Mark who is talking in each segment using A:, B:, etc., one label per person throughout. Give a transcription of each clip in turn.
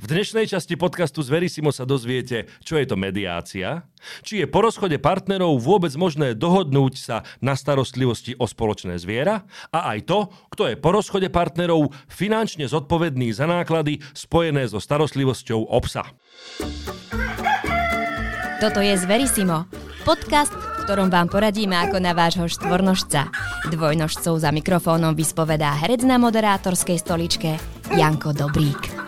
A: V dnešnej časti podcastu Zverisimo sa dozviete, čo je to mediácia, či je po rozchode partnerov vôbec možné dohodnúť sa na starostlivosti o spoločné zviera a aj to, kto je po rozchode partnerov finančne zodpovedný za náklady spojené so starostlivosťou o psa.
B: Toto je Zverisimo, podcast, v ktorom vám poradíme ako na vášho štvornožca. Dvojnožcov za mikrofónom vyspovedá herec na moderátorskej stoličke Janko Dobrík.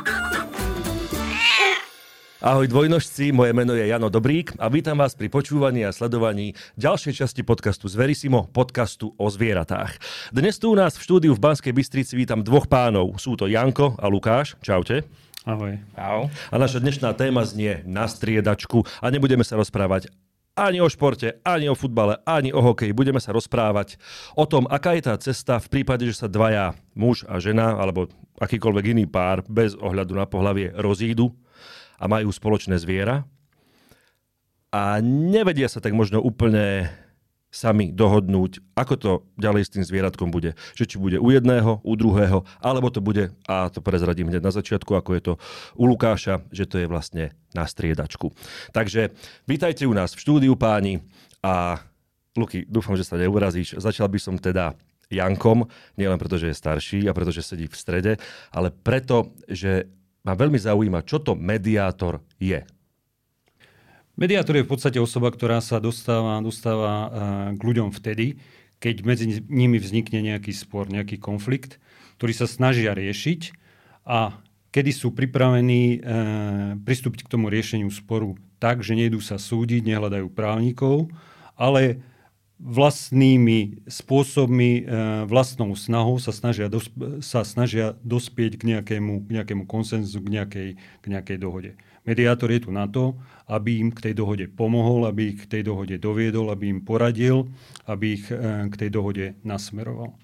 A: Ahoj dvojnožci, moje meno je Jano Dobrík a vítam vás pri počúvaní a sledovaní ďalšej časti podcastu Zverisimo, podcastu o zvieratách. Dnes tu u nás v štúdiu v Banskej Bystrici vítam dvoch pánov. Sú to Janko a Lukáš. Čaute.
C: Ahoj.
A: Ahoj. A naša dnešná téma znie na striedačku a nebudeme sa rozprávať ani o športe, ani o futbale, ani o hokeji. Budeme sa rozprávať o tom, aká je tá cesta v prípade, že sa dvaja, muž a žena, alebo akýkoľvek iný pár, bez ohľadu na pohlavie, rozídu a majú spoločné zviera a nevedia sa tak možno úplne sami dohodnúť, ako to ďalej s tým zvieratkom bude. Že či bude u jedného, u druhého, alebo to bude, a to prezradím hneď na začiatku, ako je to u Lukáša, že to je vlastne na striedačku. Takže vítajte u nás v štúdiu páni a Luky, dúfam, že sa neurazíš. Začal by som teda Jankom, nielen preto, že je starší a preto, že sedí v strede, ale preto, že ma veľmi zaujíma, čo to mediátor je.
C: Mediátor je v podstate osoba, ktorá sa dostáva, dostáva eh, k ľuďom vtedy, keď medzi nimi vznikne nejaký spor, nejaký konflikt, ktorý sa snažia riešiť a kedy sú pripravení e, pristúpiť k tomu riešeniu sporu tak, že nejdú sa súdiť, nehľadajú právnikov, ale vlastnými spôsobmi, e, vlastnou snahou sa snažia, sa snažia dospieť k nejakému, k nejakému konsenzu, k nejakej, k nejakej dohode. Mediátor je tu na to, aby im k tej dohode pomohol, aby ich k tej dohode doviedol, aby im poradil, aby ich e, k tej dohode nasmeroval.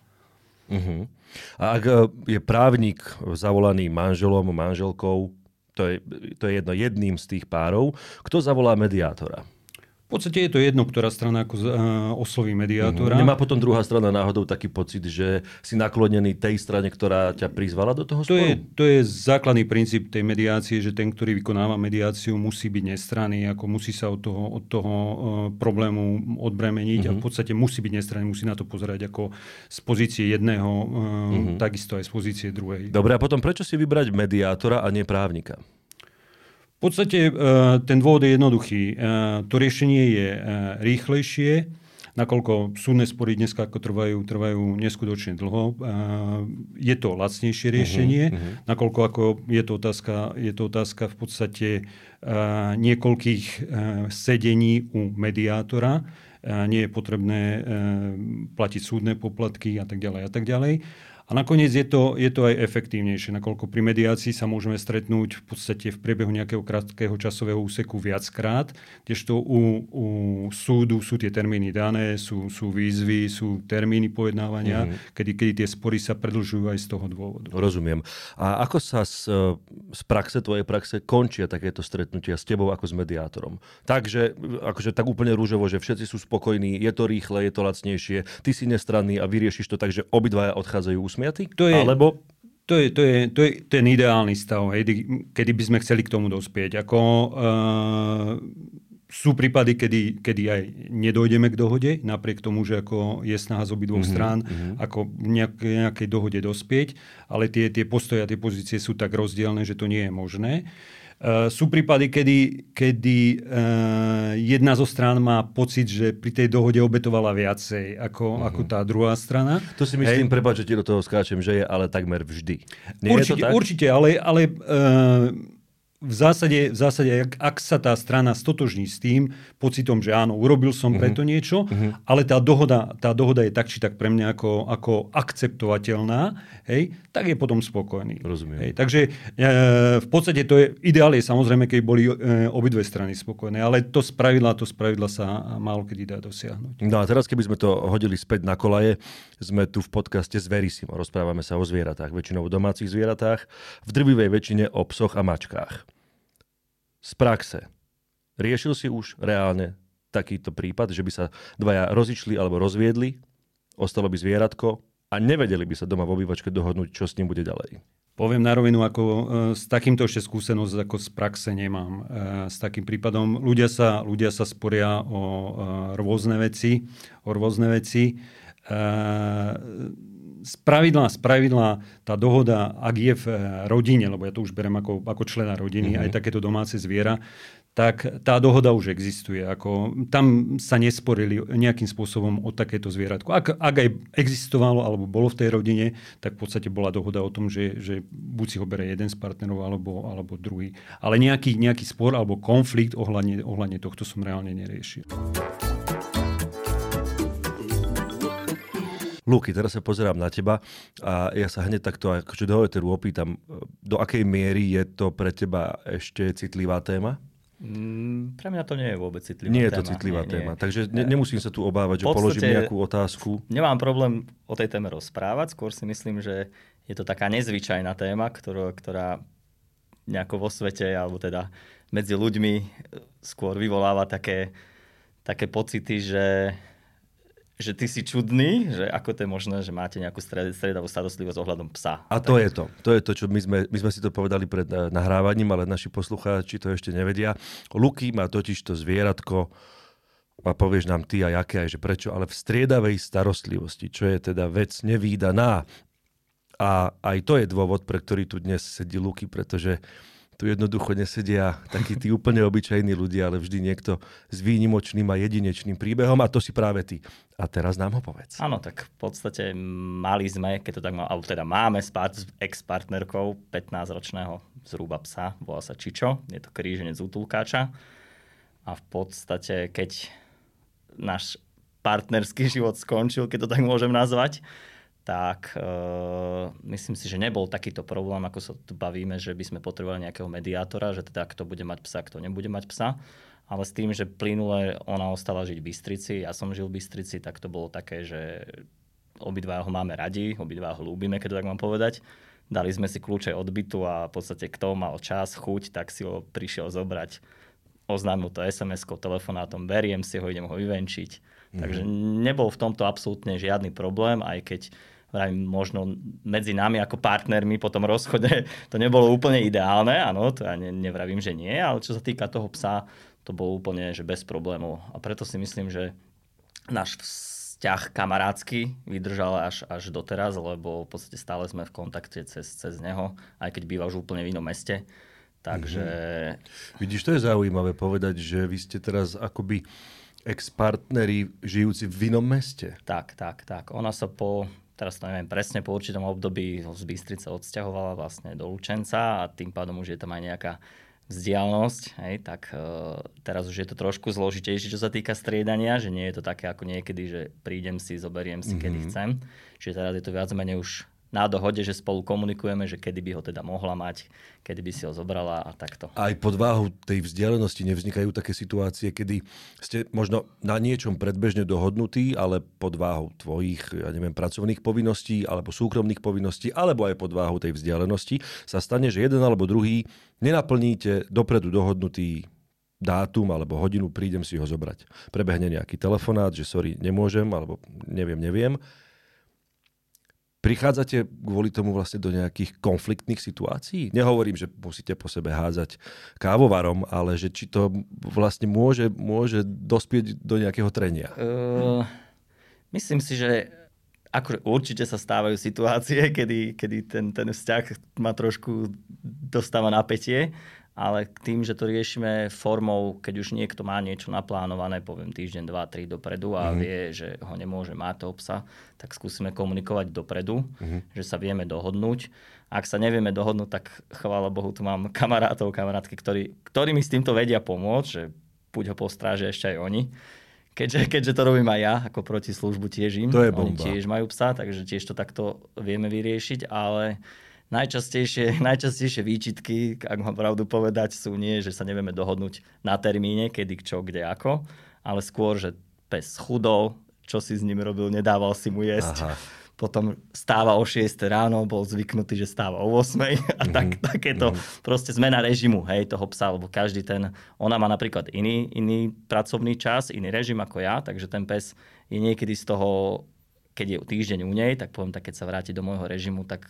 A: Uh-huh. A ak e, je právnik zavolaný manželom, manželkou, to je, to je jedno jedným z tých párov, kto zavolá mediátora?
C: V podstate je to jedno, ktorá strana ako uh, osloví mediátora.
A: Uh-huh. Nemá potom druhá strana náhodou taký pocit, že si naklonený tej strane, ktorá ťa prizvala do toho
C: to
A: sporu?
C: Je, to je základný princíp tej mediácie, že ten, ktorý vykonáva mediáciu, musí byť nestranný, ako musí sa od toho, od toho uh, problému odbremeniť uh-huh. a v mhm. podstate musí byť nestranný, musí na to pozerať ako z pozície jedného, uh-huh. takisto aj z pozície druhej.
A: Dobre, a potom prečo si vybrať mediátora a nie právnika?
C: V podstate e, ten dôvod je jednoduchý. E, to riešenie je e, rýchlejšie, nakoľko súdne spory dnes ako trvajú, trvajú neskutočne dlho. Je to lacnejšie riešenie, uh-huh, uh-huh. nakoľko ako je to otázka, je to otázka v podstate niekoľkých sedení u mediátora. Nie je potrebné platiť súdne poplatky a tak ďalej a tak ďalej. A nakoniec je to, je to aj efektívnejšie, nakoľko pri mediácii sa môžeme stretnúť v podstate v priebehu nejakého krátkeho časového úseku viackrát, kdežto u, u súdu sú tie termíny dané, sú, sú výzvy, sú termíny pojednávania, mm-hmm. kedy, kedy tie spory sa predlžujú aj z toho dôvodu.
A: Rozumiem. A ako sa z, z praxe, tvojej praxe končia takéto stretnutia s tebou ako s mediátorom? Takže, akože tak úplne rúžovo, že všetci sú spokojní, je to rýchle, je to lacnejšie, ty si nestranný a vyriešiš to tak, že obidvaja odchádzajú usmiatý?
C: To je,
A: Alebo
C: to je, to, je, to je ten ideálny stav, hej, kedy by sme chceli k tomu dospieť. Ako, uh, sú prípady, kedy, kedy aj nedojdeme k dohode, napriek tomu, že ako je snaha z obidvoch mm-hmm, strán mm-hmm. ako nejak, nejakej dohode dospieť, ale tie, tie postoje a tie pozície sú tak rozdielne, že to nie je možné. Uh, sú prípady, kedy, kedy uh, jedna zo strán má pocit, že pri tej dohode obetovala viacej ako, uh-huh. ako tá druhá strana.
A: To si myslím, prepáč, že ti do toho skáčem, že je ale takmer vždy.
C: Nie určite, je to tak? určite, ale, ale uh, v zásade, v zásade ak, ak sa tá strana stotožní s tým pocitom, že áno, urobil som uh-huh. preto niečo, uh-huh. ale tá dohoda, tá dohoda je tak či tak pre mňa ako, ako akceptovateľná, hej, tak je potom spokojný.
A: Rozumiem.
C: Hej, takže e, v podstate to je, ideál je samozrejme, keď boli e, obidve strany spokojné, ale to spravidla, to spravidla sa málo kedy dá dosiahnuť.
A: No a teraz, keby sme to hodili späť na kolaje, sme tu v podcaste Zverisimo. Rozprávame sa o zvieratách, väčšinou o domácich zvieratách, v drvivej väčšine o psoch a mačkách z praxe. Riešil si už reálne takýto prípad, že by sa dvaja rozišli alebo rozviedli, ostalo by zvieratko a nevedeli by sa doma v obývačke dohodnúť, čo s ním bude ďalej?
C: Poviem na rovinu, ako e, s takýmto ešte skúsenosť ako z praxe nemám. E, s takým prípadom ľudia sa, ľudia sa sporia o e, rôzne veci, o rôzne veci. Spravidla, spravidla tá dohoda, ak je v rodine, lebo ja to už berem ako, ako člena rodiny, mm-hmm. aj takéto domáce zviera, tak tá dohoda už existuje. Ako, tam sa nesporili nejakým spôsobom o takéto zvieratko. Ak, ak aj existovalo alebo bolo v tej rodine, tak v podstate bola dohoda o tom, že, že buď si ho bere jeden z partnerov alebo, alebo druhý. Ale nejaký, nejaký spor alebo konflikt ohľadne, ohľadne tohto som reálne neriešil.
A: Luky, teraz sa pozerám na teba a ja sa hneď takto akože do opýtam, do akej miery je to pre teba ešte citlivá téma?
D: Mm, pre mňa to nie je vôbec citlivá
A: nie
D: téma.
A: Nie je to citlivá nie, téma, nie. takže ne, nemusím sa tu obávať, že položím nejakú otázku.
D: Nemám problém o tej téme rozprávať, skôr si myslím, že je to taká nezvyčajná téma, ktorá, ktorá nejako vo svete, alebo teda medzi ľuďmi skôr vyvoláva také, také pocity, že že ty si čudný, že ako to je možné, že máte nejakú stredavú starostlivosť ohľadom psa.
A: A to tak. je to. To je to, čo my sme, my sme si to povedali pred eh, nahrávaním, ale naši poslucháči to ešte nevedia. Luky má totiž to zvieratko a povieš nám ty a aké aj, že prečo, ale v striedavej starostlivosti, čo je teda vec nevýdaná. A aj to je dôvod, pre ktorý tu dnes sedí Luky, pretože tu jednoducho nesedia takí tí úplne obyčajní ľudia, ale vždy niekto s výnimočným a jedinečným príbehom a to si práve ty. A teraz nám ho povedz.
D: Áno, tak v podstate mali sme, keď to tak mal, alebo teda máme s ex-partnerkou 15-ročného zhruba psa, volá sa Čičo, je to kríženec útulkáča a v podstate, keď náš partnerský život skončil, keď to tak môžem nazvať, tak uh, myslím si, že nebol takýto problém, ako sa tu bavíme, že by sme potrebovali nejakého mediátora, že teda kto bude mať psa, kto nebude mať psa. Ale s tým, že plynule ona ostala žiť v Bystrici, ja som žil v Bystrici, tak to bolo také, že obidva ho máme radi, obidva ho ľúbime, keď to tak mám povedať. Dali sme si kľúče od bytu a v podstate kto mal čas, chuť, tak si ho prišiel zobrať. Oznámil to SMS-kou, telefonátom, beriem si ho, idem ho vyvenčiť. Mm-hmm. Takže nebol v tomto absolútne žiadny problém, aj keď možno medzi nami ako partnermi po tom rozchode to nebolo úplne ideálne, áno, to ja ne, nevravím, že nie, ale čo sa týka toho psa, to bolo úplne že bez problémov. A preto si myslím, že náš vzťah kamarádsky vydržal až, až doteraz, lebo v podstate stále sme v kontakte cez, cez neho, aj keď býva už úplne v inom meste. Takže...
A: Mm-hmm. Vidíš, to je zaujímavé povedať, že vy ste teraz akoby ex-partneri žijúci v inom meste.
D: Tak, tak, tak. Ona sa po teraz to neviem presne, po určitom období z Bystrice odsťahovala vlastne do Lučenca a tým pádom už je tam aj nejaká vzdialnosť, hej, tak uh, teraz už je to trošku zložitejšie, čo sa týka striedania, že nie je to také ako niekedy, že prídem si, zoberiem si, mm-hmm. kedy chcem. Čiže teraz je to viac menej už na dohode, že spolu komunikujeme, že kedy by ho teda mohla mať, kedy by si ho zobrala a takto.
A: Aj pod váhu tej vzdialenosti nevznikajú také situácie, kedy ste možno na niečom predbežne dohodnutí, ale pod váhou tvojich, ja neviem, pracovných povinností alebo súkromných povinností, alebo aj pod váhou tej vzdialenosti sa stane, že jeden alebo druhý nenaplníte dopredu dohodnutý dátum alebo hodinu, prídem si ho zobrať. Prebehne nejaký telefonát, že sorry, nemôžem, alebo neviem, neviem Prichádzate kvôli tomu vlastne do nejakých konfliktných situácií? Nehovorím, že musíte po sebe hádzať kávovarom, ale že či to vlastne môže, môže dospieť do nejakého trenia? Uh,
D: myslím si, že akože určite sa stávajú situácie, kedy, kedy ten, ten vzťah má trošku dostáva napätie ale tým, že to riešime formou, keď už niekto má niečo naplánované, poviem týždeň, dva, tri dopredu a mm. vie, že ho nemôže mať toho psa, tak skúsime komunikovať dopredu, mm. že sa vieme dohodnúť. Ak sa nevieme dohodnúť, tak chvála Bohu, tu mám kamarátov, kamarátky, ktorí, ktorí mi s týmto vedia pomôcť, že buď ho postrážia ešte aj oni. Keďže, keďže to robím aj ja, ako proti službu tiež im.
A: To je bomba.
D: Oni tiež majú psa, takže tiež to takto vieme vyriešiť, ale Najčastejšie, najčastejšie výčitky, ak mám pravdu povedať, sú nie, že sa nevieme dohodnúť na termíne, kedy, čo, kde, ako, ale skôr, že pes chudol, čo si s ním robil, nedával si mu jesť. Aha. Potom stáva o 6 ráno, bol zvyknutý, že stáva o 8 a tak, mm-hmm. takéto mm-hmm. proste zmena režimu hej, toho psa, lebo každý ten, ona má napríklad iný, iný pracovný čas, iný režim ako ja, takže ten pes je niekedy z toho, keď je týždeň u nej, tak poviem tak, keď sa vráti do môjho režimu, tak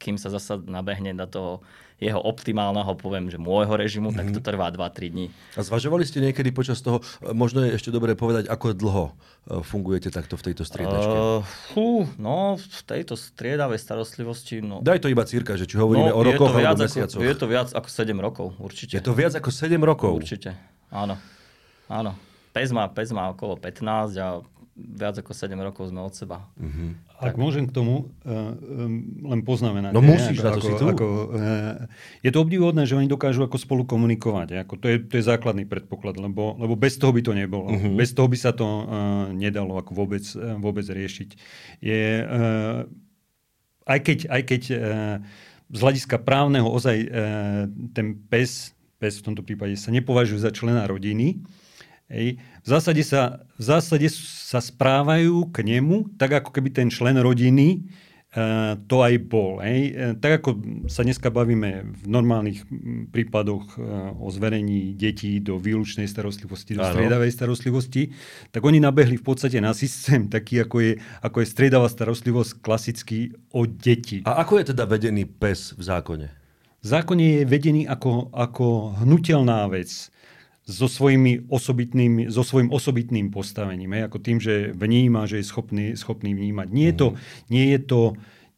D: kým sa zasa nabehne na toho jeho optimálneho, poviem, že môjho režimu, mm-hmm. tak to trvá 2-3 dní.
A: A zvažovali ste niekedy počas toho, možno je ešte dobre povedať, ako dlho fungujete takto v tejto striedačke? Uh,
D: fú, no v tejto striedavej starostlivosti... No,
A: Daj to iba círka, že či hovoríme no, o rokoch alebo mesiacoch.
D: Je to viac ako 7 rokov, určite.
A: Je to viac ako 7 rokov?
D: Určite, áno. Áno. Pes má, pes má okolo 15 a viac ako 7 rokov sme od seba.
C: Uh-huh. Ak môžem k tomu uh, um, len poznamenať.
A: No musíš, ako, ako, si tu. Ako, uh,
C: je to obdivuhodné, že oni dokážu ako spolu komunikovať. Ako to, je, to je základný predpoklad, lebo, lebo bez toho by to nebolo. Uh-huh. Bez toho by sa to uh, nedalo ako vôbec, uh, vôbec riešiť. Je, uh, aj keď, aj keď uh, z hľadiska právneho ozaj uh, ten pes, pes v tomto prípade sa nepovažuje za člena rodiny, Hej. V, zásade sa, v zásade sa správajú k nemu tak, ako keby ten člen rodiny uh, to aj bol. Hej. Uh, tak ako sa dneska bavíme v normálnych prípadoch uh, o zverení detí do výlučnej starostlivosti, do striedavej starostlivosti, tak oni nabehli v podstate na systém taký, ako je, ako je striedavá starostlivosť klasicky o deti.
A: A ako je teda vedený pes v zákone?
C: V zákone je vedený ako, ako hnutelná vec so, svojimi osobitným, so svojím osobitným postavením. Hej, ako tým, že vníma, že je schopný, schopný vnímať. Nie je, to, mhm. nie, je to,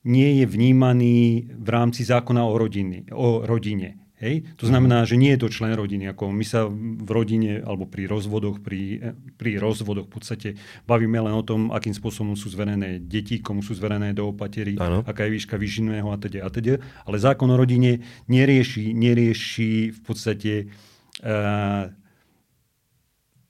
C: nie je vnímaný v rámci zákona o, rodiny, o rodine. Hej? To znamená, že nie je to člen rodiny. Ako my sa v rodine alebo pri rozvodoch, pri, pri rozvodoch v podstate bavíme len o tom, akým spôsobom sú zverené deti, komu sú zverené do opatery, ano. aká je výška vyžinného a teda a teda. Ale zákon o rodine nerieši, nerieši v podstate uh,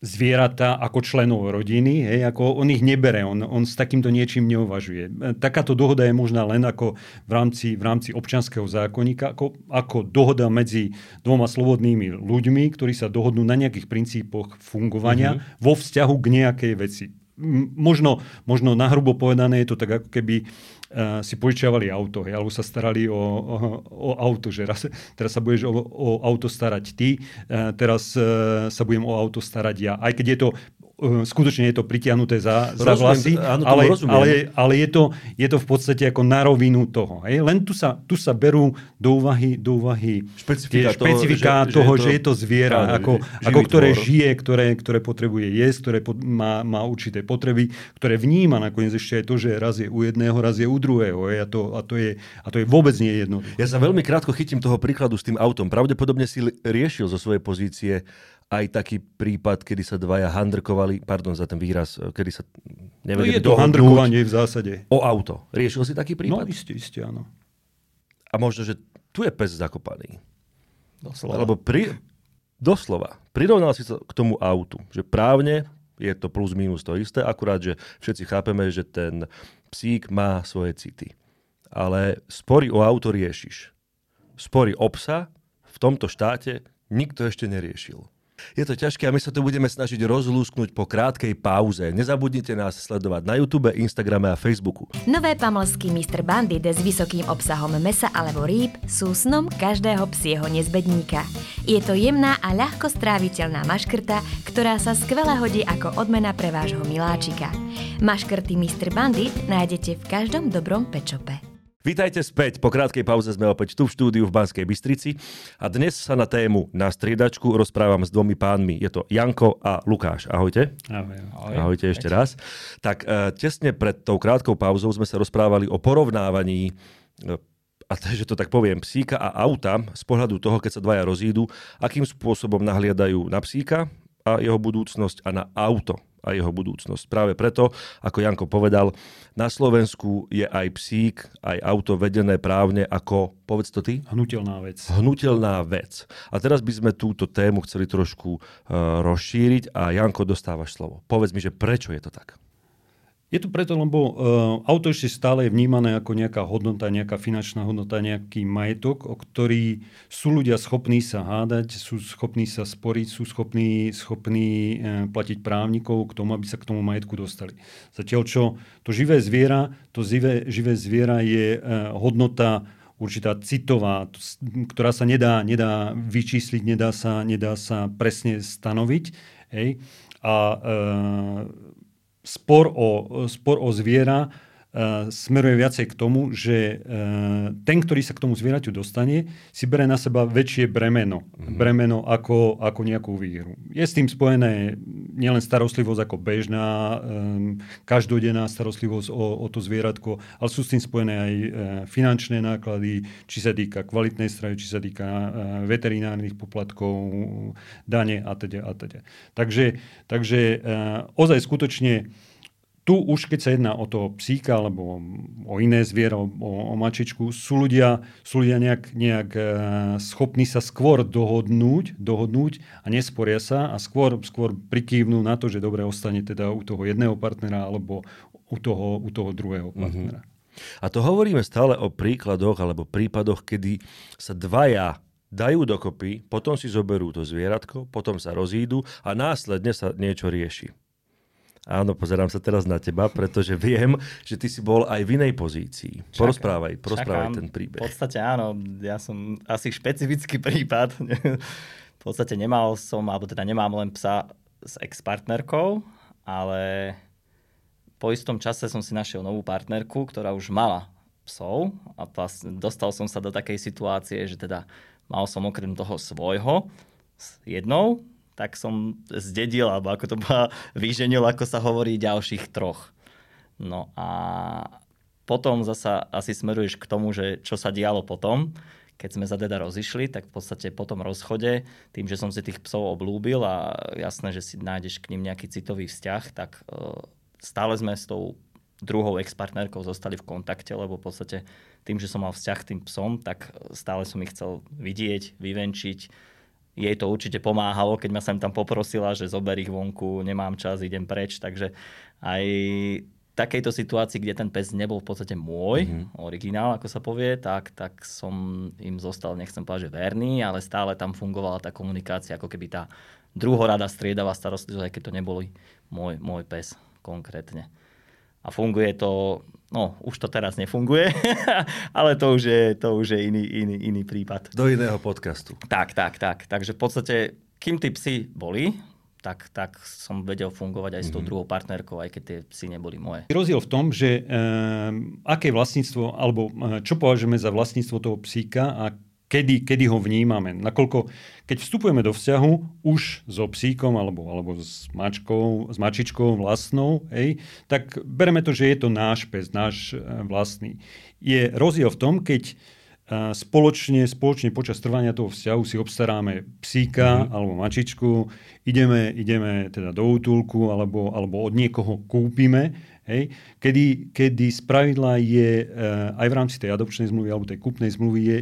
C: zvieratá ako členov rodiny, hej, ako on ich nebere, on, on s takýmto niečím neuvažuje. Takáto dohoda je možná len ako v rámci, v rámci občanského zákonníka, ako, ako dohoda medzi dvoma slobodnými ľuďmi, ktorí sa dohodnú na nejakých princípoch fungovania mm-hmm. vo vzťahu k nejakej veci. Možno, možno nahrubo povedané je to tak, ako keby uh, si požičiavali auto, hej, alebo sa starali o, o, o auto, že raz, teraz sa budeš o, o auto starať ty, uh, teraz uh, sa budem o auto starať ja. Aj keď je to skutočne je to pritiahnuté za, za vlasy, áno, ale, ale, ale je, to, je to v podstate ako na rovinu toho. Hej? Len tu sa, tu sa berú do úvahy, do úvahy
A: špecifika,
C: toho, špecifika že, toho, že, je to, že je to zviera, áno, ako, ako ktoré tvor. žije, ktoré, ktoré potrebuje jesť, ktoré po, má, má určité potreby, ktoré vníma nakoniec ešte aj to, že raz je u jedného, raz je u druhého. A, to, a, to je, a to je vôbec nie jedno.
A: Ja sa veľmi krátko chytím toho príkladu s tým autom. Pravdepodobne si riešil zo svojej pozície aj taký prípad, kedy sa dvaja handrkovali, pardon za ten výraz, kedy sa
C: nevedeli no je to handrkovanie v zásade.
A: O auto. Riešil si taký prípad?
C: No isté, isté, áno.
A: A možno, že tu je pes zakopaný.
D: Doslova.
A: Lebo pri, doslova. Prirovnal si to k tomu autu. Že právne je to plus minus to isté, akurát, že všetci chápeme, že ten psík má svoje city. Ale spory o auto riešiš. Spory o psa v tomto štáte nikto ešte neriešil. Je to ťažké a my sa tu budeme snažiť rozlúsknuť po krátkej pauze. Nezabudnite nás sledovať na YouTube, Instagrame a Facebooku.
B: Nové pamlsky Mr. Bandit s vysokým obsahom mesa alebo rýb sú snom každého psieho nezbedníka. Je to jemná a ľahko stráviteľná maškrta, ktorá sa skvele hodí ako odmena pre vášho miláčika. Maškrty Mr. Bandit nájdete v každom dobrom pečope.
A: Vítajte späť. Po krátkej pauze sme opäť tu v štúdiu v Banskej Bystrici a dnes sa na tému na striedačku rozprávam s dvomi pánmi. Je to Janko a Lukáš. Ahojte.
C: Ahoj.
A: Ahoj. Ahojte ešte raz. Tak e, tesne pred tou krátkou pauzou sme sa rozprávali o porovnávaní e, a že to tak poviem, psíka a auta z pohľadu toho, keď sa dvaja rozídu, akým spôsobom nahliadajú na psíka a jeho budúcnosť a na auto a jeho budúcnosť. Práve preto, ako Janko povedal, na Slovensku je aj psík, aj auto vedené právne ako, povedz to ty?
C: Hnutelná vec.
A: Hnutelná vec. A teraz by sme túto tému chceli trošku uh, rozšíriť a Janko, dostávaš slovo. Povedz mi, že prečo je to tak?
C: Je to preto, lebo uh, auto ešte stále je vnímané ako nejaká hodnota, nejaká finančná hodnota, nejaký majetok, o ktorý sú ľudia schopní sa hádať, sú schopní sa sporiť, sú schopní, schopní uh, platiť právnikov k tomu, aby sa k tomu majetku dostali. Zatiaľ čo to živé zviera, to živé, živé zviera je uh, hodnota určitá citová, ktorá sa nedá, nedá vyčísliť, nedá sa, nedá sa presne stanoviť. Hej? A uh, spor o, spor o zviera smeruje viacej k tomu, že uh, ten, ktorý sa k tomu zvieraťu dostane, si bere na seba väčšie bremeno. Mm-hmm. Bremeno ako, ako nejakú výhru. Je s tým spojené nielen starostlivosť ako bežná, každodenná starostlivosť o, o to zvieratko, ale sú s tým spojené aj uh, finančné náklady, či sa týka kvalitnej stravy, či sa týka veterinárnych poplatkov, dane a teda a teda. Takže, takže ozaj skutočne tu už keď sa jedná o toho psíka alebo o iné zviera, o, o mačičku, sú ľudia, sú ľudia nejak, nejak e, schopní sa skôr dohodnúť, dohodnúť a nesporia sa a skôr, skôr prikývnú na to, že dobre ostane teda u toho jedného partnera alebo u toho, u toho druhého mhm. partnera. Mm-hmm.
A: A to hovoríme stále o príkladoch alebo prípadoch, kedy sa dvaja dajú dokopy, potom si zoberú to zvieratko, potom sa rozídu a následne sa niečo rieši. Áno, pozerám sa teraz na teba, pretože viem, že ty si bol aj v inej pozícii. Čakám, porozprávaj, porozprávaj čakám. ten príbeh.
D: V podstate áno, ja som asi špecifický prípad. v podstate nemal som, alebo teda nemám len psa s ex-partnerkou, ale po istom čase som si našiel novú partnerku, ktorá už mala psov a vlastne dostal som sa do takej situácie, že teda mal som okrem toho svojho s jednou tak som zdedil, alebo ako to bola, vyženil, ako sa hovorí, ďalších troch. No a potom zasa asi smeruješ k tomu, že čo sa dialo potom, keď sme sa teda rozišli, tak v podstate po tom rozchode, tým, že som si tých psov oblúbil a jasné, že si nájdeš k ním nejaký citový vzťah, tak uh, stále sme s tou druhou ex-partnerkou zostali v kontakte, lebo v podstate tým, že som mal vzťah k tým psom, tak stále som ich chcel vidieť, vyvenčiť, jej to určite pomáhalo, keď ma sem tam poprosila, že zober ich vonku, nemám čas, idem preč. Takže aj v takejto situácii, kde ten pes nebol v podstate môj, mm-hmm. originál, ako sa povie, tak, tak som im zostal, nechcem povedať, že verný, ale stále tam fungovala tá komunikácia, ako keby tá druhorada striedavá starostlivosť, aj keď to neboli môj, môj pes konkrétne. A funguje to No, už to teraz nefunguje, ale to už je, to už je iný, iný, iný prípad.
A: Do iného podcastu.
D: Tak, tak, tak. Takže v podstate, kým tí psi boli, tak, tak som vedel fungovať aj s tou mhm. druhou partnerkou, aj keď tie psy neboli moje.
C: Rozdiel v tom, že e, aké vlastníctvo, alebo e, čo považujeme za vlastníctvo toho psíka a kedy, kedy ho vnímame. Nakoľko, keď vstupujeme do vzťahu už so psíkom alebo, alebo s, mačkou, s mačičkou vlastnou, hej, tak bereme to, že je to náš pes, náš e, vlastný. Je rozdiel v tom, keď e, spoločne, spoločne počas trvania toho vzťahu si obstaráme psíka mm. alebo mačičku, ideme, ideme teda do útulku alebo, alebo od niekoho kúpime, hej, kedy, kedy spravidla je e, aj v rámci tej adopčnej zmluvy alebo tej kúpnej zmluvy je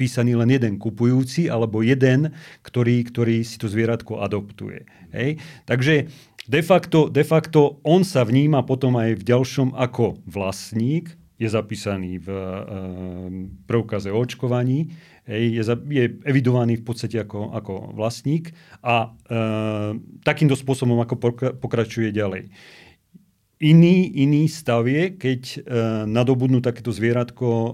C: písaný len jeden kupujúci alebo jeden, ktorý, ktorý si to zvieratko adoptuje. Hej? Takže de facto, de facto on sa vníma potom aj v ďalšom ako vlastník, je zapísaný v e, preukaze o očkovaní, je, je evidovaný v podstate ako, ako vlastník a e, takýmto spôsobom ako pokračuje ďalej. Iný, iný stav je, keď e, nadobudnú takéto zvieratko e,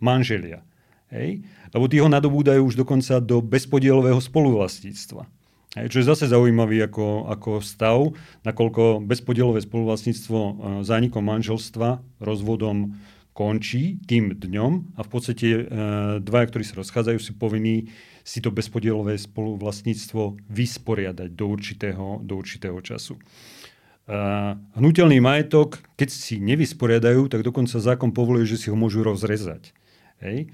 C: manželia. Hej? Lebo tí ho nadobúdajú už dokonca do bezpodielového spoluvlastníctva. Hej, čo je zase zaujímavý ako, ako stav, nakoľko bezpodielové spoluvlastníctvo e, zánikom manželstva, rozvodom končí tým dňom a v podstate e, dvaja, ktorí sa rozchádzajú, sú povinní si to bezpodielové spoluvlastníctvo vysporiadať do určitého, do určitého času. Uh, hnutelný majetok, keď si nevysporiadajú, tak dokonca zákon povoluje, že si ho môžu rozrezať. Hej?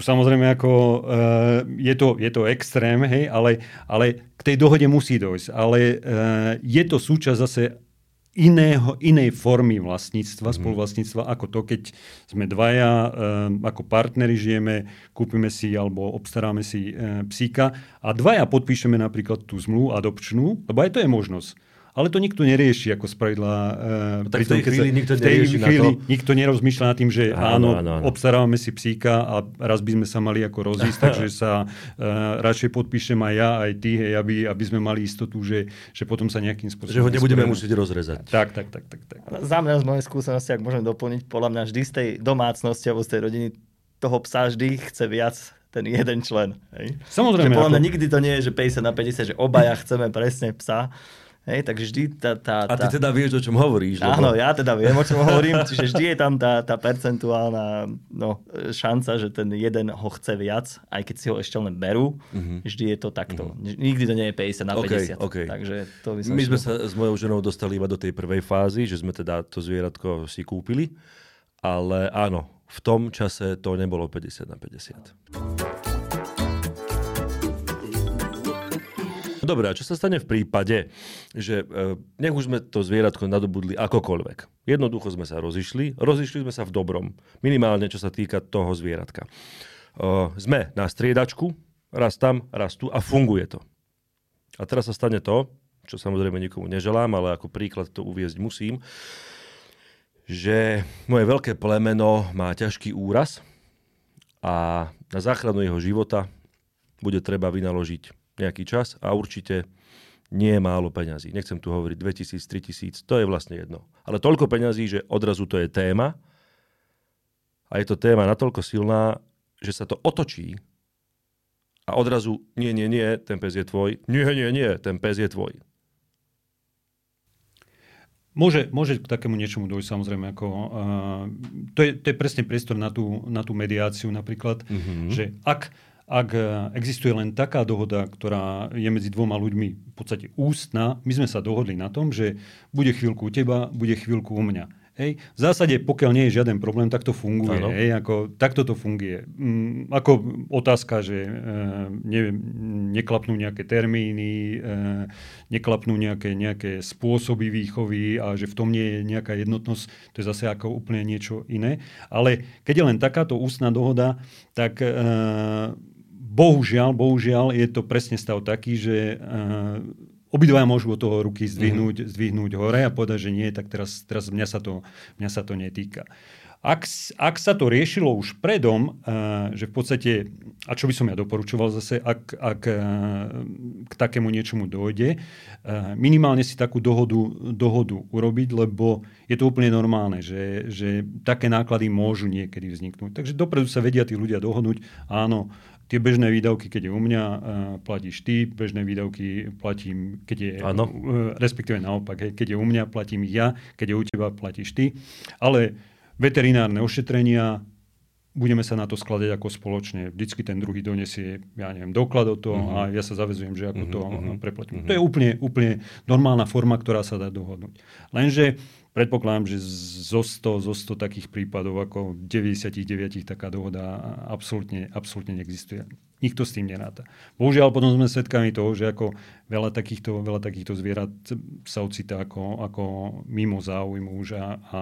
C: Tu samozrejme ako, uh, je, to, je to extrém, hej, ale, ale k tej dohode musí dojsť. Ale uh, je to súčasť zase iného, inej formy vlastníctva, mm. spoluvlastníctva, ako to, keď sme dvaja, um, ako partneri žijeme, kúpime si alebo obstaráme si um, psíka a dvaja podpíšeme napríklad tú zmluvu adopčnú, lebo aj to je možnosť ale to nikto nerieši ako spravidla.
A: No, tak v tej chvíli nikto nerieši chvíli
C: na to. Nikto nerozmýšľa nad tým, že áno, áno, áno, obstarávame si psíka a raz by sme sa mali ako rozísť, takže sa uh, radšej podpíšem aj ja, aj ty, hej, aby, aby sme mali istotu, že, že potom sa nejakým spôsobom...
A: Že ho nebudeme spôsobom... musieť rozrezať.
C: Tak, tak, tak. tak, tak.
D: Za mňa z mojej skúsenosti, ak môžem doplniť, podľa mňa vždy z tej domácnosti alebo z tej rodiny toho psa vždy chce viac ten jeden člen. Hej?
C: Samozrejme.
D: Že podľa mňa ako... nikdy to nie je, že 50 na 50, že obaja chceme presne psa Hej, takže vždy tá, tá,
A: A ty
D: tá...
A: teda vieš, o čom hovoríš.
D: Áno, ja teda viem, o čom hovorím, čiže vždy je tam tá, tá percentuálna no, šanca, že ten jeden ho chce viac, aj keď si ho ešte len berú, mm-hmm. vždy je to takto. Mm-hmm. Nikdy to nie je 50 na 50.
A: Okay.
D: Takže to by som
A: My sme sa s mojou ženou dostali iba do tej prvej fázy, že sme teda to zvieratko si kúpili, ale áno, v tom čase to nebolo 50 na 50. Dobre, a čo sa stane v prípade, že e, nech už sme to zvieratko nadobudli akokoľvek. Jednoducho sme sa rozišli, rozišli sme sa v dobrom. Minimálne, čo sa týka toho zvieratka. E, sme na striedačku, raz tam, raz tu a funguje to. A teraz sa stane to, čo samozrejme nikomu neželám, ale ako príklad to uviezť musím, že moje veľké plemeno má ťažký úraz a na záchranu jeho života bude treba vynaložiť nejaký čas a určite nie je málo peňazí. Nechcem tu hovoriť 2000, 3000, to je vlastne jedno. Ale toľko peňazí, že odrazu to je téma a je to téma natoľko silná, že sa to otočí a odrazu nie, nie, nie, ten pes je tvoj, nie, nie, nie, ten pes je tvoj.
C: Môže, môže k takému niečomu dojsť samozrejme. Ako, uh, to, je, to je presne priestor na tú, na tú mediáciu napríklad, mm-hmm. že ak ak e, existuje len taká dohoda, ktorá je medzi dvoma ľuďmi v podstate ústna, my sme sa dohodli na tom, že bude chvíľku u teba, bude chvíľku u mňa. Hej. V zásade, pokiaľ nie je žiaden problém, tak to funguje. Hej. Ako, takto to funguje. Mm, ako otázka, že e, neviem, neklapnú nejaké termíny, e, neklapnú nejaké, nejaké spôsoby výchovy a že v tom nie je nejaká jednotnosť, to je zase ako úplne niečo iné. Ale keď je len takáto ústna dohoda, tak e, bohužiaľ, bohužiaľ je to presne stav taký, že e, obidvaja môžu od toho ruky zdvihnúť, mm-hmm. zdvihnúť hore a povedať, že nie, tak teraz, teraz mňa, sa to, mňa sa to netýka. Ak, ak sa to riešilo už predom, uh, že v podstate, a čo by som ja doporučoval zase, ak, ak uh, k takému niečomu dojde, uh, minimálne si takú dohodu, dohodu urobiť, lebo je to úplne normálne, že, že také náklady môžu niekedy vzniknúť. Takže dopredu sa vedia tí ľudia dohodnúť, áno, tie bežné výdavky, keď je u mňa, uh, platíš ty, bežné výdavky platím, keď je, uh, respektíve naopak, hej, keď je u mňa, platím ja, keď je u teba, platíš ty. Ale veterinárne ošetrenia, budeme sa na to skladať ako spoločne. Vždycky ten druhý donesie, ja neviem, doklad o to uh-huh. a ja sa zavezujem, že ako uh-huh, to uh-huh, preplatím. Uh-huh. To je úplne, úplne normálna forma, ktorá sa dá dohodnúť. Lenže predpokladám, že zo 100, zo 100 takých prípadov, ako 99 taká dohoda absolútne, absolútne neexistuje. Nikto s tým neráta. Bohužiaľ, potom sme svedkami toho, že ako veľa takýchto, veľa takýchto zvierat sa ocitá ako, ako mimo záujmu už a, a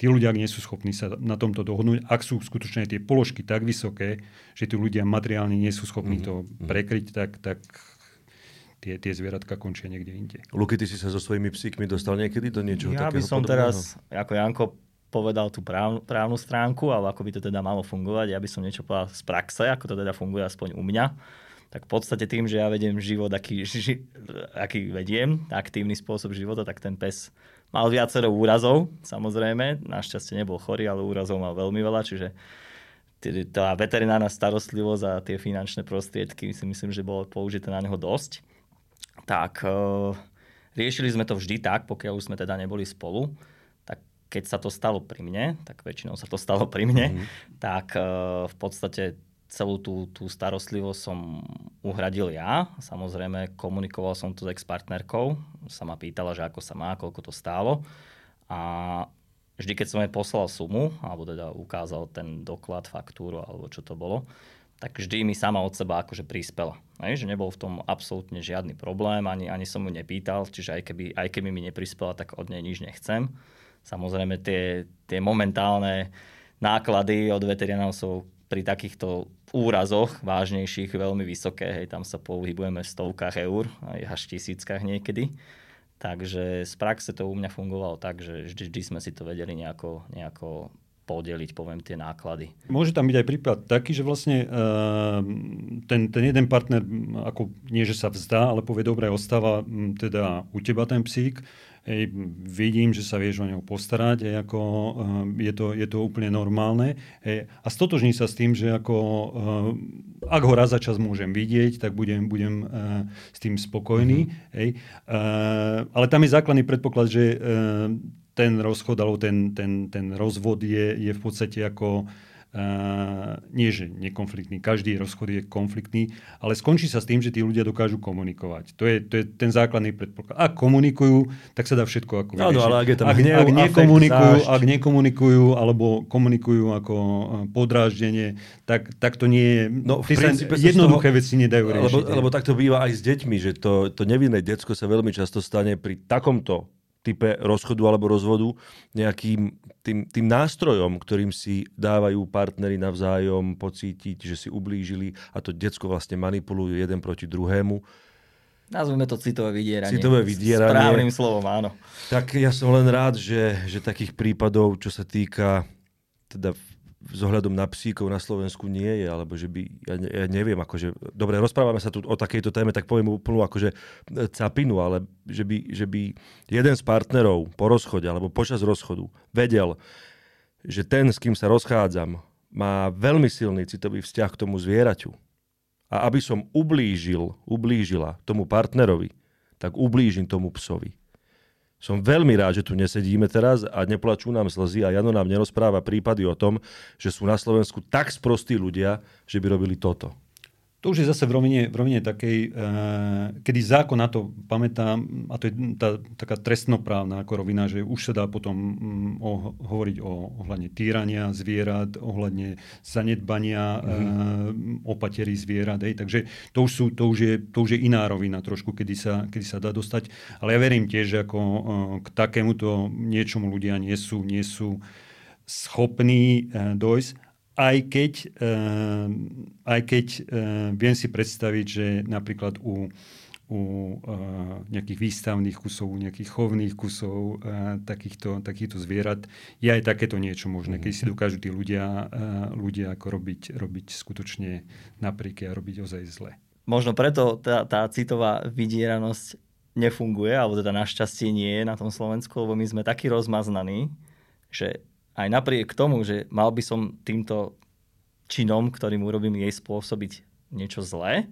C: tí ľudia, nie sú schopní sa na tomto dohodnúť, ak sú skutočne tie položky tak vysoké, že tí ľudia materiálne nie sú schopní mm-hmm. to prekryť, tak, tak tie, tie zvieratka končia niekde inde.
A: Luky, ty si sa so svojimi psíkmi dostal niekedy do niečoho
D: ja
A: takého
D: by som
A: podobného?
D: teraz, ako Janko povedal tú právnu, právnu stránku, ale ako by to teda malo fungovať, ja by som niečo povedal z praxe, ako to teda funguje aspoň u mňa. Tak v podstate tým, že ja vediem život, aký, ži, aký vediem, aktívny spôsob života, tak ten pes mal viacero úrazov, samozrejme. Našťastie nebol chorý, ale úrazov mal veľmi veľa, čiže tá veterinárna starostlivosť a tie finančné prostriedky si myslím, že bolo použité na neho dosť tak uh, riešili sme to vždy tak, pokiaľ už sme teda neboli spolu, tak keď sa to stalo pri mne, tak väčšinou sa to stalo pri mne, mm-hmm. tak uh, v podstate celú tú, tú starostlivosť som uhradil ja. Samozrejme, komunikoval som to s ex-partnerkou. Sa ma pýtala, že ako sa má, koľko to stálo. A vždy, keď som jej poslal sumu, alebo teda ukázal ten doklad, faktúru, alebo čo to bolo, tak vždy mi sama od seba akože prispela. Hej, že nebol v tom absolútne žiadny problém, ani, ani som mu nepýtal, čiže aj keby, aj keby mi neprispela, tak od nej nič nechcem. Samozrejme tie, tie momentálne náklady od veterinárov sú pri takýchto úrazoch vážnejších veľmi vysoké. Hej, tam sa pohybujeme v stovkách eur, aj až tisíckach niekedy. Takže z praxe to u mňa fungovalo tak, že vždy, vždy sme si to vedeli nejako, nejako podeliť, poviem, tie náklady.
C: Môže tam byť aj prípad taký, že vlastne uh, ten, ten jeden partner, ako nie, že sa vzdá, ale povie, dobre, ostáva teda u teba ten psík, Hej, vidím, že sa vieš o neho postarať, hej, ako, uh, je, to, je to úplne normálne. Hej, a stotožní sa s tým, že ako, uh, ak ho raz za čas môžem vidieť, tak budem, budem uh, s tým spokojný. Mm-hmm. Hej. Uh, ale tam je základný predpoklad, že uh, ten rozchod alebo ten, ten, ten rozvod je, je v podstate ako Uh, nie, že nekonfliktný, každý rozchod je konfliktný, ale skončí sa s tým, že tí ľudia dokážu komunikovať. To je, to je ten základný predpoklad. Ak komunikujú, tak sa dá všetko ako
A: Áno, ale ak je tam
C: ak,
A: hnev,
C: ak, nekomunikujú,
A: afekt,
C: ak nekomunikujú, alebo komunikujú ako podráždenie, tak, tak to nie je...
A: No,
C: v princípe jednoduché toho, veci nedajú riešiť.
A: Lebo, lebo tak to býva aj s deťmi, že to, to nevinné decko sa veľmi často stane pri takomto type rozchodu alebo rozvodu nejakým tým, tým nástrojom, ktorým si dávajú partnery navzájom pocítiť, že si ublížili a to decko vlastne manipulujú jeden proti druhému.
D: Nazvime to citové vydieranie.
A: Citové vydieranie.
D: Správnym slovom, áno.
A: Tak ja som len rád, že, že takých prípadov, čo sa týka teda s ohľadom na psíkov na Slovensku nie je, alebo že by, ja, ja neviem, akože, dobre, rozprávame sa tu o takejto téme, tak poviem úplnú akože capinu, ale že by, že by jeden z partnerov po rozchode alebo počas rozchodu vedel, že ten, s kým sa rozchádzam, má veľmi silný citový vzťah k tomu zvieraťu. A aby som ublížil, ublížila tomu partnerovi, tak ublížim tomu psovi. Som veľmi rád, že tu nesedíme teraz a neplačú nám slzy a Jano nám nerozpráva prípady o tom, že sú na Slovensku tak sprostí ľudia, že by robili toto.
C: To už je zase v rovine, v rovine takej, uh, kedy zákon na to pamätá, a to je tá taká trestnoprávna ako rovina, že už sa dá potom um, o, hovoriť o ohľadne týrania zvierat, ohľadne zanedbania mm-hmm. uh, opatery zvierat. Hej. Takže to už, sú, to, už je, to už je iná rovina trošku, kedy sa, kedy sa dá dostať. Ale ja verím tiež, že ako, uh, k takémuto niečomu ľudia nie sú, nie sú schopní uh, dojsť aj keď, uh, aj keď uh, viem si predstaviť, že napríklad u, u uh, nejakých výstavných kusov, u nejakých chovných kusov uh, takýchto, takýchto zvierat je aj takéto niečo možné, keď si mhm. dokážu tí ľudia, uh, ľudia ako robiť, robiť skutočne napriek a robiť ozaj zle.
D: Možno preto tá, tá citová vydieranosť nefunguje, alebo teda našťastie nie je na tom Slovensku, lebo my sme takí rozmaznaní, že aj napriek tomu, že mal by som týmto činom, ktorým urobím jej spôsobiť niečo zlé,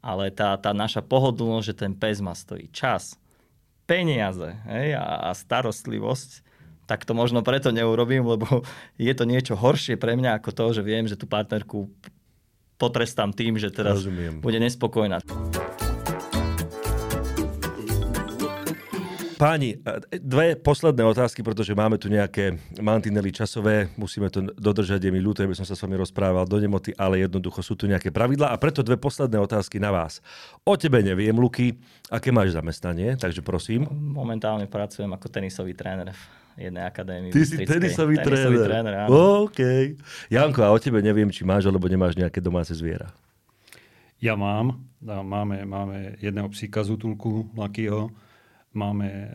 D: ale tá, tá naša pohodlnosť, že ten pes ma stojí čas, peniaze hej, a, a starostlivosť, tak to možno preto neurobím, lebo je to niečo horšie pre mňa ako to, že viem, že tú partnerku potrestám tým, že teraz Rozumiem. bude nespokojná.
A: Páni, dve posledné otázky, pretože máme tu nejaké mantinely časové, musíme to dodržať, je mi ľúto, aby som sa s vami rozprával do nemoty, ale jednoducho sú tu nejaké pravidlá a preto dve posledné otázky na vás. O tebe neviem, Luky, aké máš zamestnanie, takže prosím.
D: Momentálne pracujem ako tenisový tréner v jednej akadémii.
A: Ty si tenisový, tenisový tréner. tréner áno. OK. Janko, a o tebe neviem, či máš alebo nemáš nejaké domáce zviera.
C: Ja mám. Máme, máme jedného psíka z útulku, Lakyho Máme e,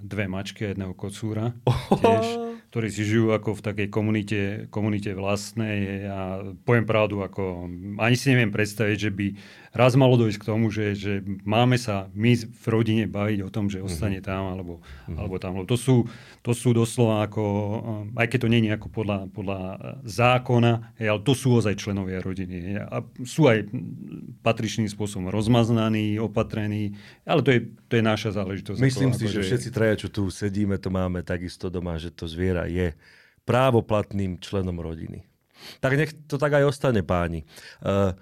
C: dve mačky a jedného kocúra. Tiež ktorí si žijú ako v takej komunite, komunite vlastnej a poviem pravdu, ako ani si neviem predstaviť, že by raz malo dojsť k tomu, že, že máme sa my v rodine baviť o tom, že mhm. ostane tam alebo, mm-hmm. alebo tam. Lebo to sú, to sú doslova ako, aj keď to nie je ako podľa, podľa zákona, hej, ale to sú ozaj členovia rodiny. Hej, a sú aj patričným spôsobom rozmaznaní, opatrení, ale to je, to je naša záležitosť.
A: Myslím ako, si, ako, že všetci traja, čo tu sedíme, to máme takisto doma, že to zviera je právoplatným členom rodiny. Tak nech to tak aj ostane, páni. Uh,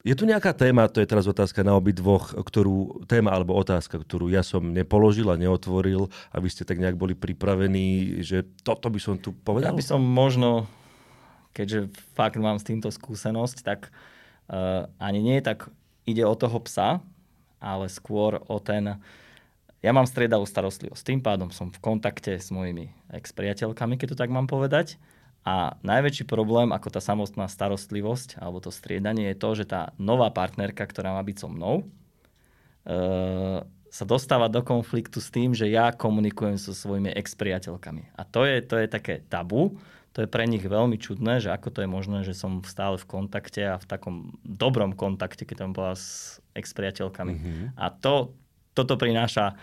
A: je tu nejaká téma, to je teraz otázka na obi dvoch, ktorú, téma alebo otázka, ktorú ja som nepoložil a neotvoril a vy ste tak nejak boli pripravení, že toto by som tu povedal?
D: Ja by som možno, keďže fakt mám s týmto skúsenosť, tak uh, ani nie tak ide o toho psa, ale skôr o ten, ja mám striedavú starostlivosť. Tým pádom som v kontakte s mojimi ex-priateľkami, keď to tak mám povedať. A najväčší problém, ako tá samotná starostlivosť alebo to striedanie, je to, že tá nová partnerka, ktorá má byť so mnou, e, sa dostáva do konfliktu s tým, že ja komunikujem so svojimi ex-priateľkami. A to je, to je také tabu, to je pre nich veľmi čudné, že ako to je možné, že som stále v kontakte a v takom dobrom kontakte, keď tam bola s ex-priateľkami. Mm-hmm. A to, toto prináša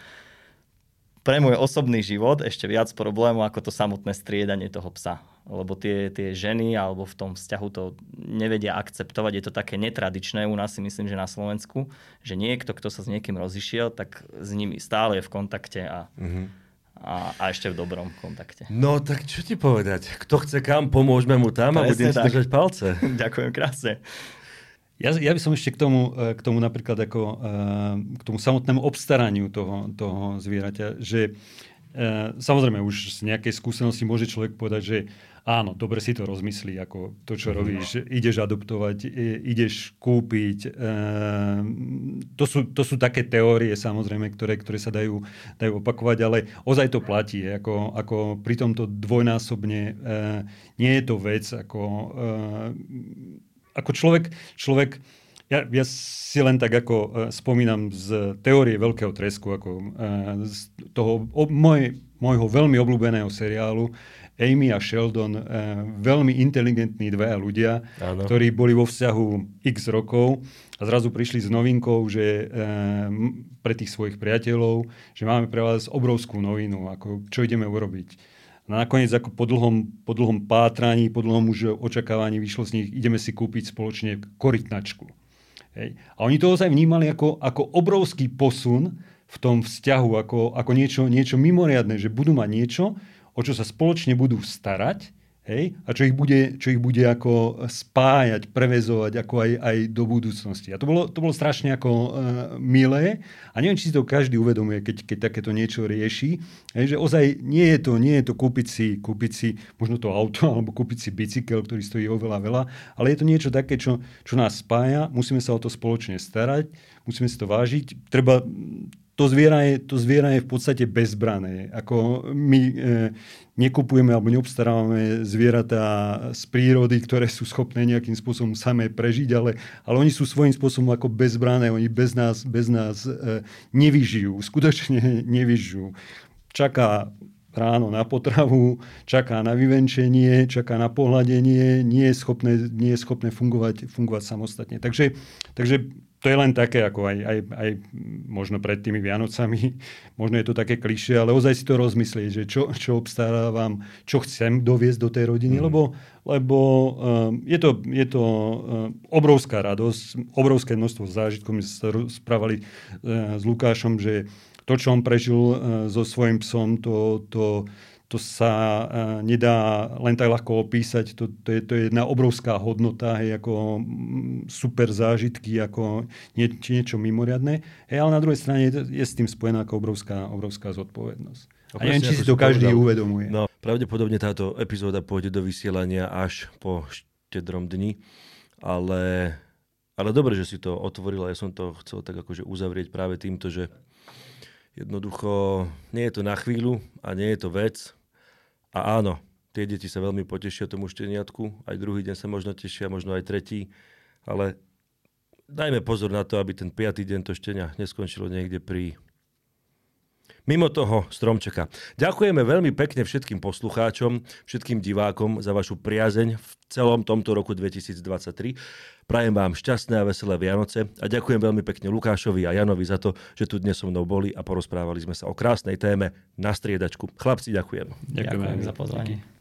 D: pre môj osobný život ešte viac problémov ako to samotné striedanie toho psa. Lebo tie, tie ženy alebo v tom vzťahu to nevedia akceptovať. Je to také netradičné u nás si myslím, že na Slovensku, že niekto, kto sa s niekým rozišiel, tak s nimi stále je v kontakte a mm-hmm a, a ešte v dobrom kontakte.
A: No tak čo ti povedať? Kto chce kam, pomôžeme mu tam Presne a budem si držať palce.
D: Ďakujem krásne.
C: Ja, ja by som ešte k tomu, e, k tomu napríklad ako, e, k tomu samotnému obstaraniu toho, toho zvieraťa, že e, samozrejme už z nejakej skúsenosti môže človek povedať, že áno, dobre si to rozmyslí, ako to, čo mhm. robíš, ideš adoptovať, ideš kúpiť. To sú, to sú také teórie, samozrejme, ktoré, ktoré sa dajú, dajú opakovať, ale ozaj to platí. Ako, ako pri tomto dvojnásobne nie je to vec, ako, ako človek, človek ja, ja si len tak ako spomínam z teórie Veľkého tresku, ako z toho môj, môjho veľmi obľúbeného seriálu, Amy a Sheldon, eh, veľmi inteligentní dvaja ľudia, ano. ktorí boli vo vzťahu x rokov a zrazu prišli s novinkou, že eh, pre tých svojich priateľov, že máme pre vás obrovskú novinu, ako čo ideme urobiť. A nakoniec ako po dlhom, po dlhom pátraní, po dlhom už očakávaní vyšlo z nich, ideme si kúpiť spoločne korytnačku. Hej. A oni to ozaj vnímali ako, ako obrovský posun v tom vzťahu, ako, ako niečo, niečo mimoriadne, že budú mať niečo, o čo sa spoločne budú starať hej, a čo ich bude, čo ich bude ako spájať, prevezovať ako aj, aj do budúcnosti. A to bolo, to bolo strašne ako uh, milé. A neviem, či si to každý uvedomuje, keď, keď takéto niečo rieši, hej, že ozaj nie je to, nie je to kúpiť si, kúpiť si možno to auto alebo kúpiť si bicykel, ktorý stojí oveľa veľa, ale je to niečo také, čo, čo nás spája, musíme sa o to spoločne starať, musíme si to vážiť, treba to zviera je, to zviera je v podstate bezbrané. Ako my e, nekupujeme alebo neobstarávame zvieratá z prírody, ktoré sú schopné nejakým spôsobom samé prežiť, ale, ale oni sú svojím spôsobom ako bezbrané, oni bez nás, bez nás e, nevyžijú, skutočne nevyžijú. Čaká ráno na potravu, čaká na vyvenčenie, čaká na pohľadenie, nie je schopné, nie je schopné fungovať, fungovať samostatne. Takže, takže to je len také, ako aj, aj, aj možno pred tými Vianocami, možno je to také klišie, ale ozaj si to rozmyslieť, že čo, čo obstarávam, čo chcem doviesť do tej rodiny, mm. lebo, lebo um, je to, je to um, obrovská radosť, obrovské množstvo zážitkov. My sa správali uh, s Lukášom, že to, čo on prežil uh, so svojím psom, to, to to sa uh, nedá len tak ľahko opísať. To, to, je, to je jedna obrovská hodnota, hej, ako mm, super zážitky, ako nie, niečo mimoriadné. Hej, ale na druhej strane je, je s tým spojená ako obrovská, obrovská zodpovednosť. A, a neviem, či si to každý povedal. uvedomuje.
A: No, pravdepodobne táto epizóda pôjde do vysielania až po štedrom dni, ale, ale dobre, že si to otvorila. Ja som to chcel tak akože uzavrieť práve týmto, že jednoducho nie je to na chvíľu a nie je to vec, a áno, tie deti sa veľmi potešia tomu šteniatku, aj druhý deň sa možno tešia, možno aj tretí, ale dajme pozor na to, aby ten piatý deň to štenia neskončilo niekde pri Mimo toho stromčeka. Ďakujeme veľmi pekne všetkým poslucháčom, všetkým divákom za vašu priazeň v celom tomto roku 2023. Prajem vám šťastné a veselé Vianoce a ďakujem veľmi pekne Lukášovi a Janovi za to, že tu dnes so mnou boli a porozprávali sme sa o krásnej téme na striedačku. Chlapci, ďakujem.
D: Ďakujem, ďakujem za pozvanie.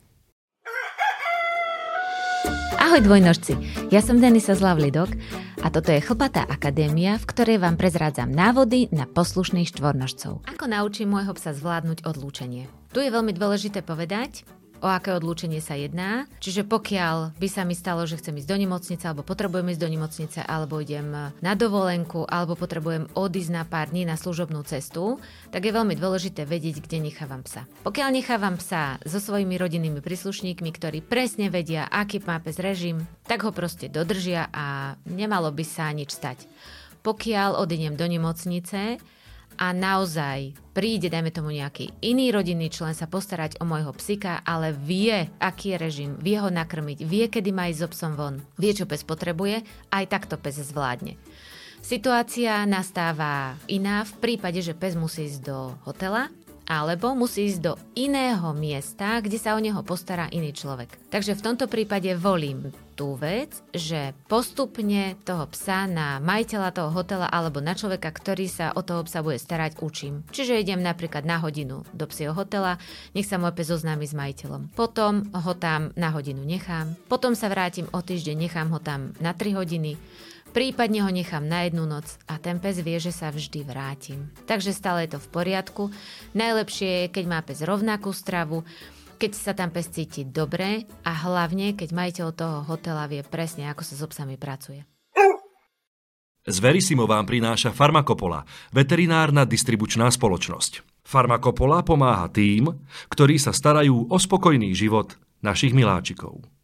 E: Ahoj dvojnožci, ja som Denisa Zlavlidok a toto je Chlpatá akadémia, v ktorej vám prezrádzam návody na poslušných štvornožcov. Ako naučím môjho psa zvládnuť odlúčenie? Tu je veľmi dôležité povedať, o aké odlúčenie sa jedná. Čiže pokiaľ by sa mi stalo, že chcem ísť do nemocnice, alebo potrebujem ísť do nemocnice, alebo idem na dovolenku, alebo potrebujem odísť na pár dní na služobnú cestu, tak je veľmi dôležité vedieť, kde nechávam psa. Pokiaľ nechávam psa so svojimi rodinnými príslušníkmi, ktorí presne vedia, aký má pes režim, tak ho proste dodržia a nemalo by sa nič stať. Pokiaľ odídem do nemocnice, a naozaj príde, dajme tomu nejaký iný rodinný člen sa postarať o môjho psika, ale vie, aký je režim, vie ho nakrmiť, vie, kedy má ísť so psom von, vie, čo pes potrebuje, aj takto pes zvládne. Situácia nastáva iná v prípade, že pes musí ísť do hotela alebo musí ísť do iného miesta, kde sa o neho postará iný človek. Takže v tomto prípade volím tú vec, že postupne toho psa na majiteľa toho hotela alebo na človeka, ktorý sa o toho psa bude starať, učím. Čiže idem napríklad na hodinu do psieho hotela, nech sa môj pes zoznámi s majiteľom. Potom ho tam na hodinu nechám, potom sa vrátim o týždeň, nechám ho tam na 3 hodiny, Prípadne ho nechám na jednu noc a ten pes vie, že sa vždy vrátim. Takže stále je to v poriadku. Najlepšie je, keď má pes rovnakú stravu, keď sa tam pes cíti dobre a hlavne, keď majiteľ toho hotela vie presne, ako sa s obsami pracuje.
A: Z Verisimo vám prináša Farmakopola, veterinárna distribučná spoločnosť. Farmakopola pomáha tým, ktorí sa starajú o spokojný život našich miláčikov.